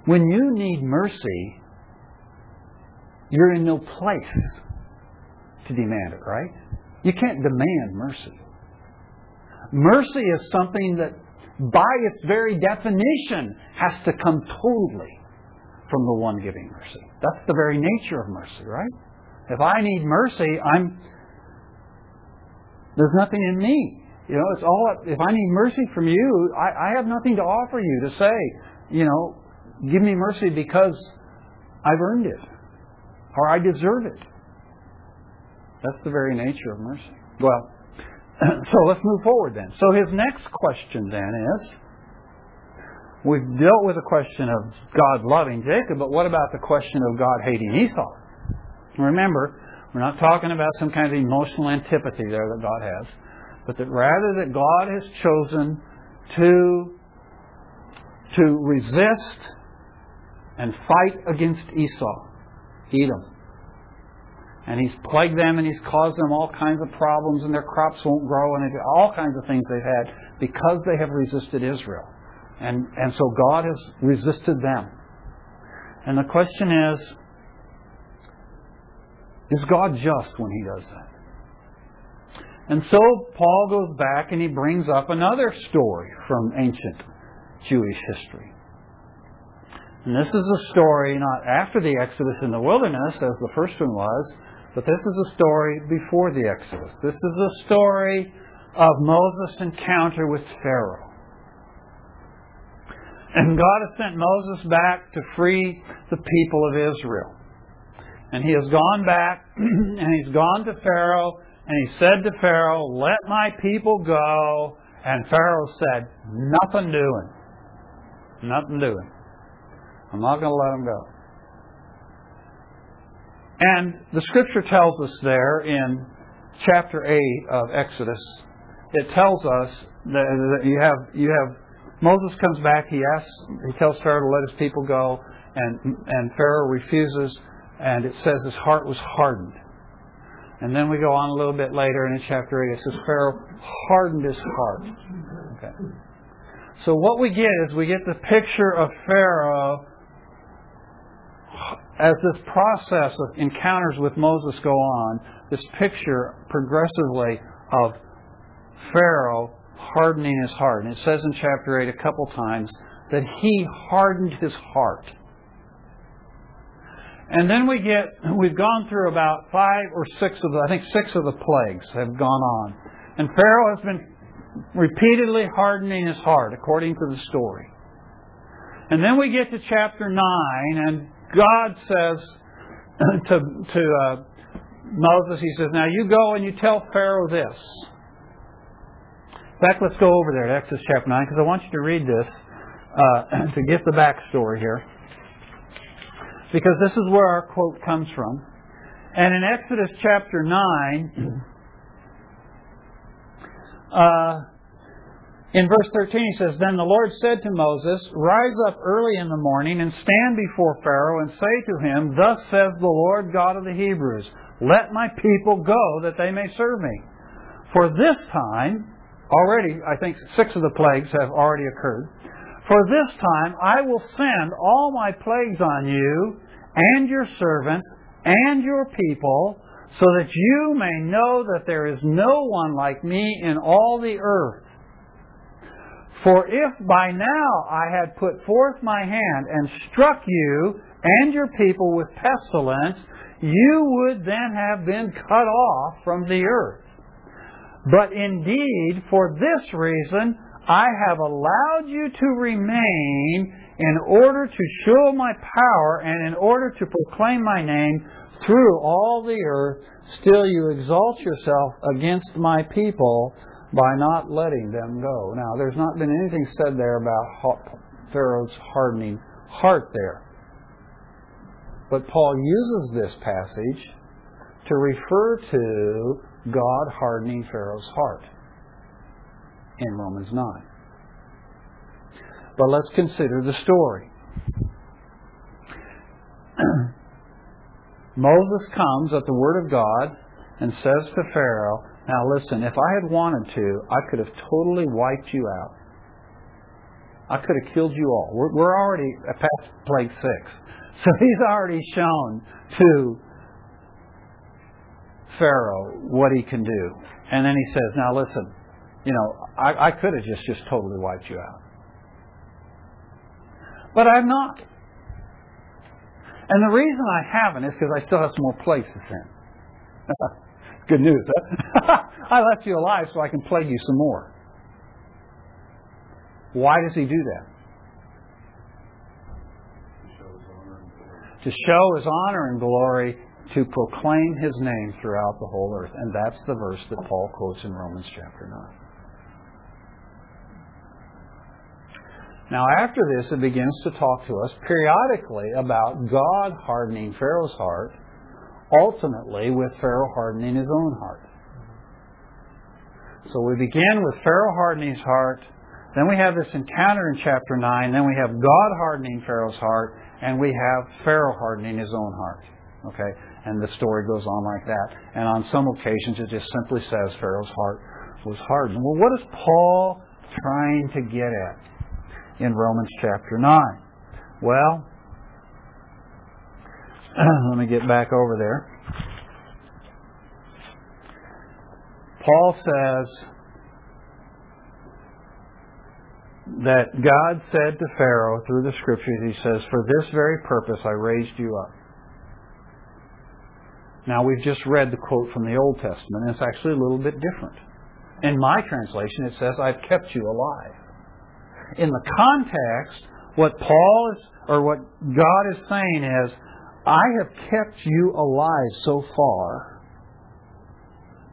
When you need mercy, you're in no place to demand it, right? You can't demand mercy. Mercy is something that, by its very definition, has to come totally from the one giving mercy. That's the very nature of mercy, right? If I need mercy, I'm There's nothing in me. You know, it's all if I need mercy from you, I, I have nothing to offer you to say, you know, give me mercy because I've earned it or I deserve it. That's the very nature of mercy. Well, so let's move forward then. So his next question then is we've dealt with the question of God loving Jacob, but what about the question of God hating Esau? Remember, we're not talking about some kind of emotional antipathy there that God has, but that rather that God has chosen to to resist and fight against Esau, Edom. And he's plagued them and he's caused them all kinds of problems and their crops won't grow and all kinds of things they've had because they have resisted Israel. And, and so God has resisted them. And the question is, is God just when he does that? And so Paul goes back and he brings up another story from ancient Jewish history. And this is a story not after the Exodus in the wilderness, as the first one was, but this is a story before the Exodus. This is a story of Moses' encounter with Pharaoh. And God has sent Moses back to free the people of Israel. And he has gone back and he's gone to Pharaoh and he said to Pharaoh, Let my people go. And Pharaoh said, Nothing doing. Nothing doing. I'm not going to let them go. And the scripture tells us there in chapter 8 of Exodus, it tells us that you have, you have Moses comes back, he asks, he tells Pharaoh to let his people go, and, and Pharaoh refuses, and it says his heart was hardened. And then we go on a little bit later, in chapter 8 it says Pharaoh hardened his heart. Okay. So what we get is we get the picture of Pharaoh as this process of encounters with Moses go on, this picture progressively of Pharaoh hardening his heart. And it says in chapter 8 a couple times that he hardened his heart. And then we get, we've gone through about five or six of the, I think six of the plagues have gone on. And Pharaoh has been repeatedly hardening his heart, according to the story. And then we get to chapter 9, and God says to, to uh, Moses, He says, Now you go and you tell Pharaoh this. In fact, let's go over there to Exodus chapter 9 because I want you to read this uh, to get the backstory here. Because this is where our quote comes from. And in Exodus chapter 9, uh, in verse 13, he says, Then the Lord said to Moses, Rise up early in the morning and stand before Pharaoh and say to him, Thus says the Lord God of the Hebrews, Let my people go that they may serve me. For this time, already, I think six of the plagues have already occurred. For this time I will send all my plagues on you and your servants and your people, so that you may know that there is no one like me in all the earth. For if by now I had put forth my hand and struck you and your people with pestilence, you would then have been cut off from the earth. But indeed, for this reason, I have allowed you to remain in order to show my power and in order to proclaim my name through all the earth. Still, you exalt yourself against my people by not letting them go. Now, there's not been anything said there about Pharaoh's hardening heart there. But Paul uses this passage to refer to God hardening Pharaoh's heart in Romans 9. But let's consider the story. Moses comes at the Word of God and says to Pharaoh, now listen, if I had wanted to, I could have totally wiped you out. I could have killed you all. We're, we're already past plague six. So he's already shown to Pharaoh what he can do. And then he says, now listen, you know, I, I could have just, just totally wiped you out. But I'm not. And the reason I haven't is because I still have some more places in. Good news, huh? I left you alive so I can plague you some more. Why does he do that? To show his honor and glory, to proclaim his name throughout the whole earth. And that's the verse that Paul quotes in Romans chapter 9. Now, after this, it begins to talk to us periodically about God hardening Pharaoh's heart, ultimately with Pharaoh hardening his own heart. So we begin with Pharaoh hardening his heart, then we have this encounter in chapter 9, then we have God hardening Pharaoh's heart, and we have Pharaoh hardening his own heart. Okay? And the story goes on like that. And on some occasions, it just simply says Pharaoh's heart was hardened. Well, what is Paul trying to get at? In Romans chapter 9. Well, let me get back over there. Paul says that God said to Pharaoh through the scriptures, He says, For this very purpose I raised you up. Now, we've just read the quote from the Old Testament, and it's actually a little bit different. In my translation, it says, I've kept you alive in the context, what Paul is, or what God is saying is, I have kept you alive so far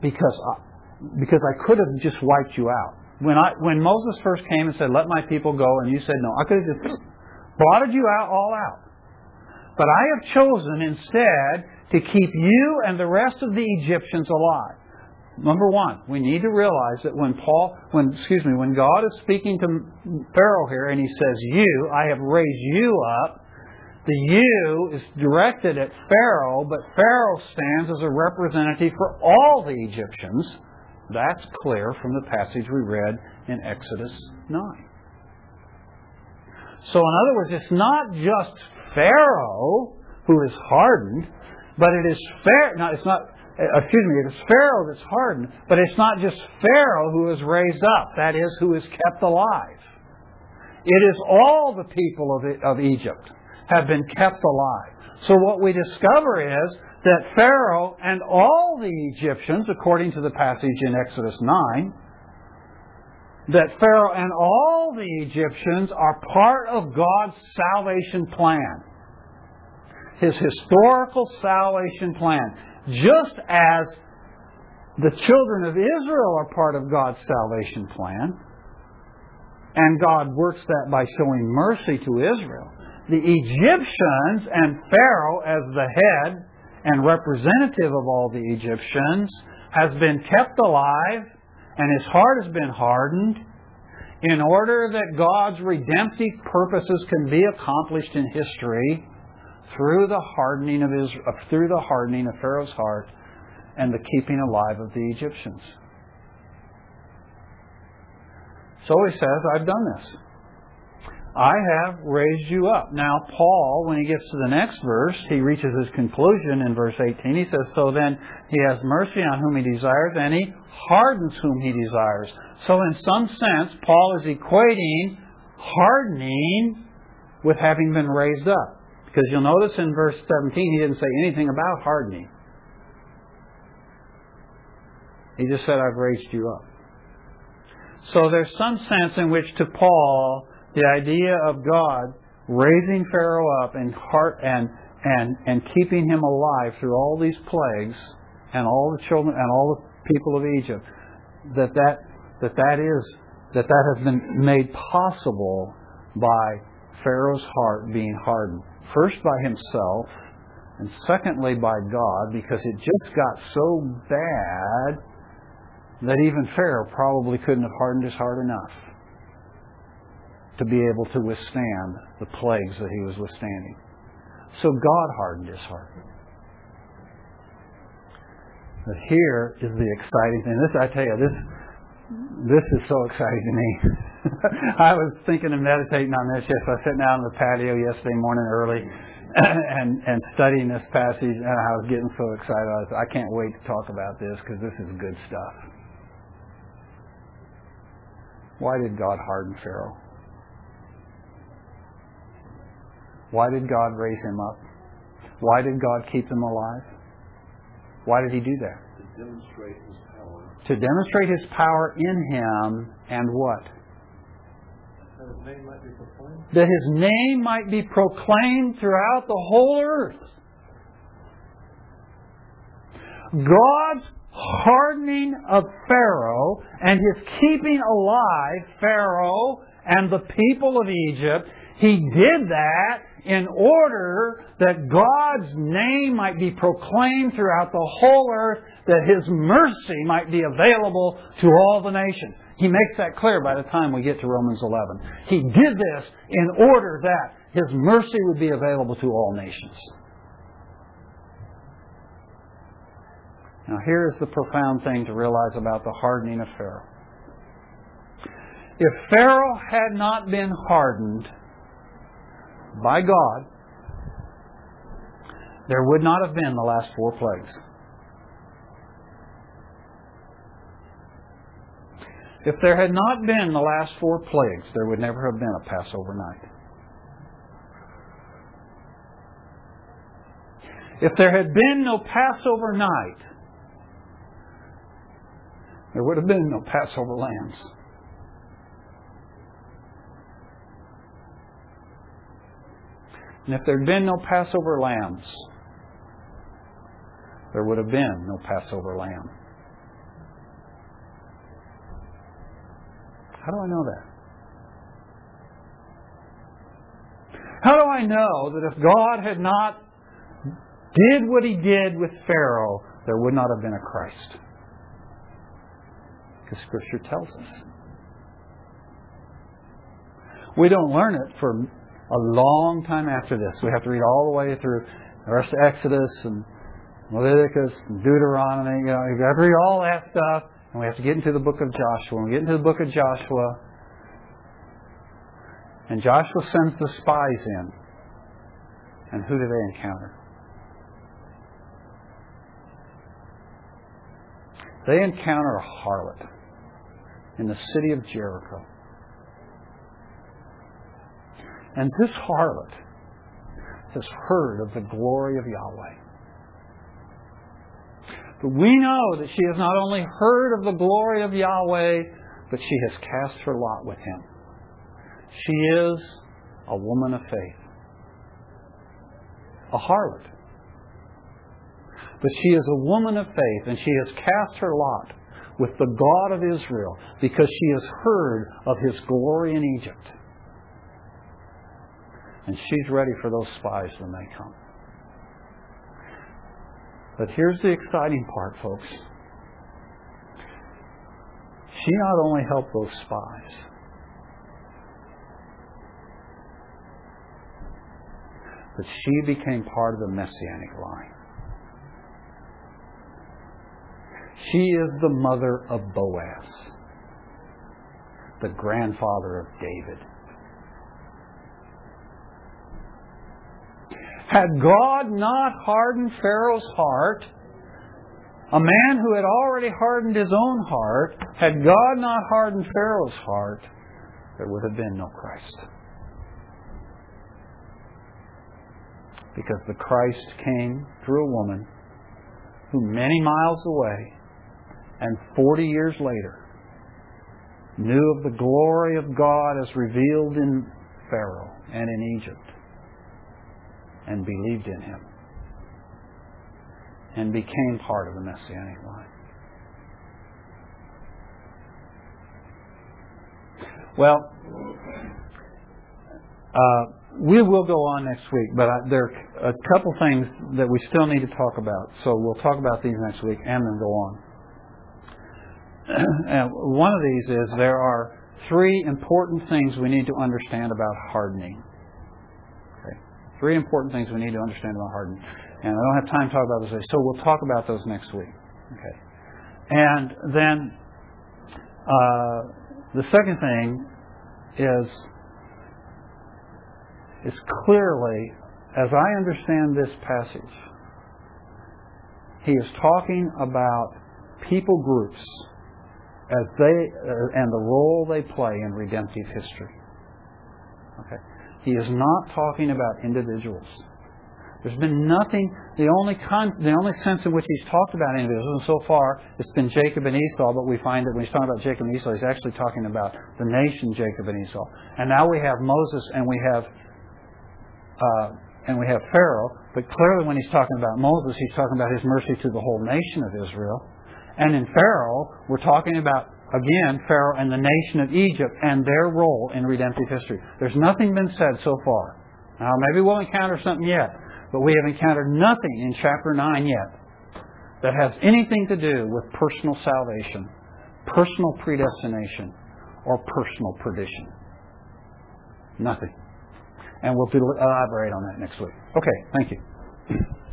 because I, because I could have just wiped you out. When I when Moses first came and said, "Let my people go," and you said no, I could have just blotted you out all out. But I have chosen instead to keep you and the rest of the Egyptians alive. Number one, we need to realize that when Paul, when excuse me, when God is speaking to Pharaoh here and he says, "You, I have raised you up," the "you" is directed at Pharaoh, but Pharaoh stands as a representative for all the Egyptians. That's clear from the passage we read in Exodus 9. So, in other words, it's not just Pharaoh who is hardened, but it is fair. No, it's not Uh, excuse me, it is Pharaoh that's hardened, but it's not just Pharaoh who is raised up, that is, who is kept alive. It is all the people of, of Egypt have been kept alive. So what we discover is that Pharaoh and all the Egyptians, according to the passage in Exodus 9, that Pharaoh and all the Egyptians are part of God's salvation plan. His historical salvation plan just as the children of Israel are part of God's salvation plan, and God works that by showing mercy to Israel, the Egyptians and Pharaoh, as the head and representative of all the Egyptians, has been kept alive and his heart has been hardened in order that God's redemptive purposes can be accomplished in history through the hardening of Israel, uh, through the hardening of Pharaoh's heart and the keeping alive of the Egyptians. So he says, I've done this. I have raised you up. Now, Paul, when he gets to the next verse, he reaches his conclusion in verse 18. He says, So then he has mercy on whom he desires, and he hardens whom he desires. So, in some sense, Paul is equating hardening with having been raised up. Because you'll notice in verse 17, he didn't say anything about hardening. He just said, I've raised you up. So there's some sense in which to Paul, the idea of God raising Pharaoh up and heart and and and keeping him alive through all these plagues and all the children and all the people of Egypt, that that that that is that that has been made possible by Pharaoh's heart being hardened first by himself, and secondly by God, because it just got so bad that even Pharaoh probably couldn't have hardened his heart enough to be able to withstand the plagues that he was withstanding. So God hardened his heart. But here is the exciting thing. This, I tell you, this this is so exciting to me. I was thinking and meditating on this yesterday. I was sitting out on the patio yesterday morning early and and studying this passage, and I was getting so excited. I, was, I can't wait to talk about this because this is good stuff. Why did God harden Pharaoh? Why did God raise him up? Why did God keep him alive? Why did he do that? To demonstrate his power, to demonstrate his power in him and what? That his name might be proclaimed. Throughout the whole earth. God's hardening of Pharaoh and his keeping alive Pharaoh and the people of Egypt, he did that in order that God's name might be proclaimed throughout the whole earth, that his mercy might be available to all the nations. He makes that clear by the time we get to Romans 11. He did this in order that his mercy would be available to all nations. Now, here is the profound thing to realize about the hardening of Pharaoh. If Pharaoh had not been hardened by God, there would not have been the last four plagues. If there had not been the last four plagues, there would never have been a Passover night. If there had been no Passover night, there would have been no Passover lambs. And if there had been no Passover lambs, there would have been no Passover lamb. How do I know that? How do I know that if God had not did what he did with Pharaoh, there would not have been a Christ? Because Scripture tells us. We don't learn it for a long time after this. We have to read all the way through the rest of Exodus and Leviticus and Deuteronomy. You know, you got to read all that stuff, and we have to get into the book of Joshua. We get into the book of Joshua, and Joshua sends the spies in, and who do they encounter? They encounter a harlot in the city of Jericho. And this harlot has heard of the glory of Yahweh. But we know that she has not only heard of the glory of Yahweh, but she has cast her lot with him. She is a woman of faith, a harlot. But she is a woman of faith, and she has cast her lot with the God of Israel because she has heard of his glory in Egypt. And she's ready for those spies when they come. But here's the exciting part, folks. She not only helped those spies, but she became part of the messianic line. She is the mother of Boaz, the grandfather of David. Had God not hardened Pharaoh's heart, a man who had already hardened his own heart, had God not hardened Pharaoh's heart, there would have been no Christ. Because the Christ came through a woman who many miles away and 40 years later knew of the glory of God as revealed in Pharaoh and in Egypt and believed in him and became part of the Messianic line. Well, uh, we will go on next week, but I, there are a couple things that we still need to talk about. So we'll talk about these next week and then go on. and one of these is there are three important things we need to understand about hardening. Three important things we need to understand about hardening. And I don't have time to talk about those today, so we'll talk about those next week. Okay. And then uh, the second thing is is clearly, as I understand this passage, he is talking about people groups as they uh, and the role they play in redemptive history. Okay. He is not talking about individuals. There's been nothing. The only con, the only sense in which he's talked about individuals, and so far it's been Jacob and Esau. But we find that when he's talking about Jacob and Esau, he's actually talking about the nation Jacob and Esau. And now we have Moses and we have uh, and we have Pharaoh. But clearly, when he's talking about Moses, he's talking about his mercy to the whole nation of Israel. And in Pharaoh, we're talking about again Pharaoh and the nation of Egypt and their role in redemptive history. There's nothing been said so far. Now, maybe we'll encounter something yet. But we have encountered nothing in chapter 9 yet that has anything to do with personal salvation, personal predestination, or personal perdition. Nothing. And we'll elaborate on that next week. Okay, thank you.